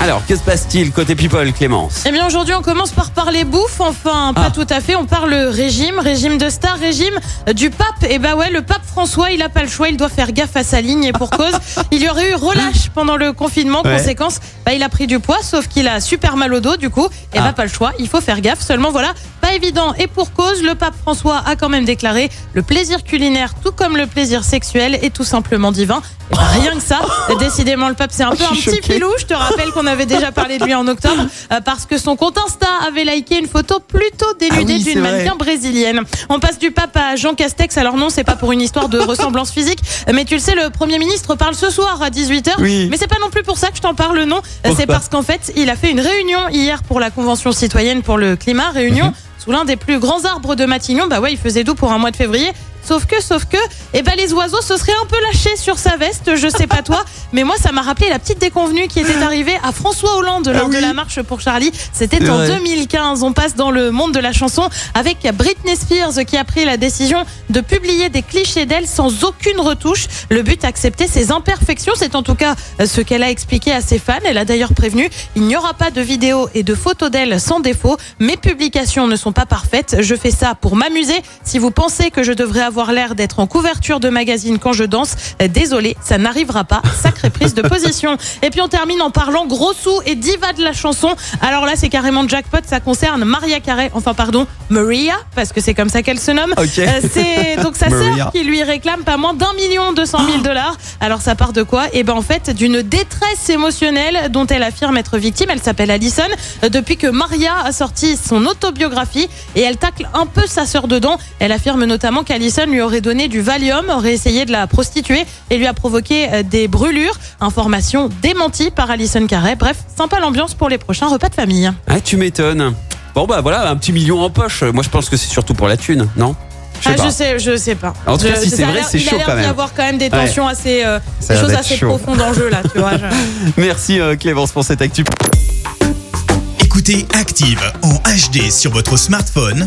Alors, que se passe-t-il côté people, Clémence Eh bien aujourd'hui on commence par parler bouffe, enfin pas Ah. tout à fait, on parle régime, régime de star, régime du pape. Et bah ouais, le pape François, il a pas le choix, il doit faire gaffe à sa ligne et pour cause, il y aurait eu relâche pendant le confinement, Ouais. conséquence, bah, il a pris du poids, sauf qu'il a super mal au dos du coup, et Ah. bah pas le choix, il faut faire gaffe, seulement voilà, pas évident. Et pour cause, le pape François a quand même déclaré le plaisir culinaire, tout comme le plaisir sexuel, est tout simplement divin. Et bah, rien que ça, décidément le pape c'est un peu Je un petit filou, je te rappelle qu'on avait déjà parlé de lui en octobre euh, parce que son compte Insta avait liké une photo plutôt dénudée Ah oui, d'une mannequin brésilienne. On passe du pape à Jean Castex. Alors non, c'est pas pour une histoire de ressemblance physique, mais tu le sais, le Premier ministre parle ce soir à 18h. Oui. Mais c'est pas non plus pour ça que je t'en parle, non. C'est parce qu'en fait, il a fait une réunion hier pour la Convention citoyenne pour le climat, Mhm. réunion sous l'un des plus grands arbres de Matignon. Bah ouais, il faisait doux pour un mois de février. Sauf que, sauf que, eh ben les oiseaux se seraient un peu lâchés sur sa veste. Je sais pas toi, mais moi ça m'a rappelé la petite déconvenue qui était arrivée à François Hollande lors Ah oui. de la marche pour Charlie. C'était en vrai. 2015. On passe dans le monde de la chanson avec Britney Spears qui a pris la décision de publier des clichés d'elle sans aucune retouche. Le but, accepter ses imperfections. C'est en tout cas euh, ce qu'elle a expliqué à ses fans. Elle a d'ailleurs prévenu, il n'y aura pas de vidéos et de photos d'elle sans défaut. Mes publications ne sont pas parfaites. Je fais ça pour m'amuser. Si vous pensez que je devrais avoir l'air d'être en couverture de magazine quand je danse, désolé, ça n'arrivera pas. Sacrée prise de position. Et puis on termine en parlant gros sous et diva de la chanson. Alors là, c'est carrément jackpot. Ça concerne Maria Carey. Enfin, pardon, Maria, parce que c'est comme ça qu'elle se nomme. Euh, c'est donc sa sœur qui lui réclame pas moins d'un million deux cent mille dollars. Alors ça part de quoi? Eh ben en fait d'une détresse émotionnelle dont elle affirme être victime. Elle s'appelle Allison. Euh, Depuis que Maria a sorti son autobiographie et elle tacle un peu sa sœur dedans. Elle affirme notamment qu'Allison lui aurait donné du Valium, aurait essayé de la prostituer et lui a provoqué euh, des brûlures. Information démentie par Allison Carey. Bref, sympa l'ambiance pour les prochains repas de famille. Ah, tu m'étonnes. Bon, bah voilà, un petit million en poche. Moi, je pense que c'est surtout pour la thune, non? Je sais Ah, pas. je sais, je sais pas. En tout cas, Je- si c'est vrai, c'est il a chaud l'air quand d'y même. avoir quand même des Ouais. tensions assez, euh, des l'air choses assez chaud. profondes en jeu là, tu vois. je- Merci euh, Clémence pour cette actu. Écoutez Active en HD sur votre smartphone,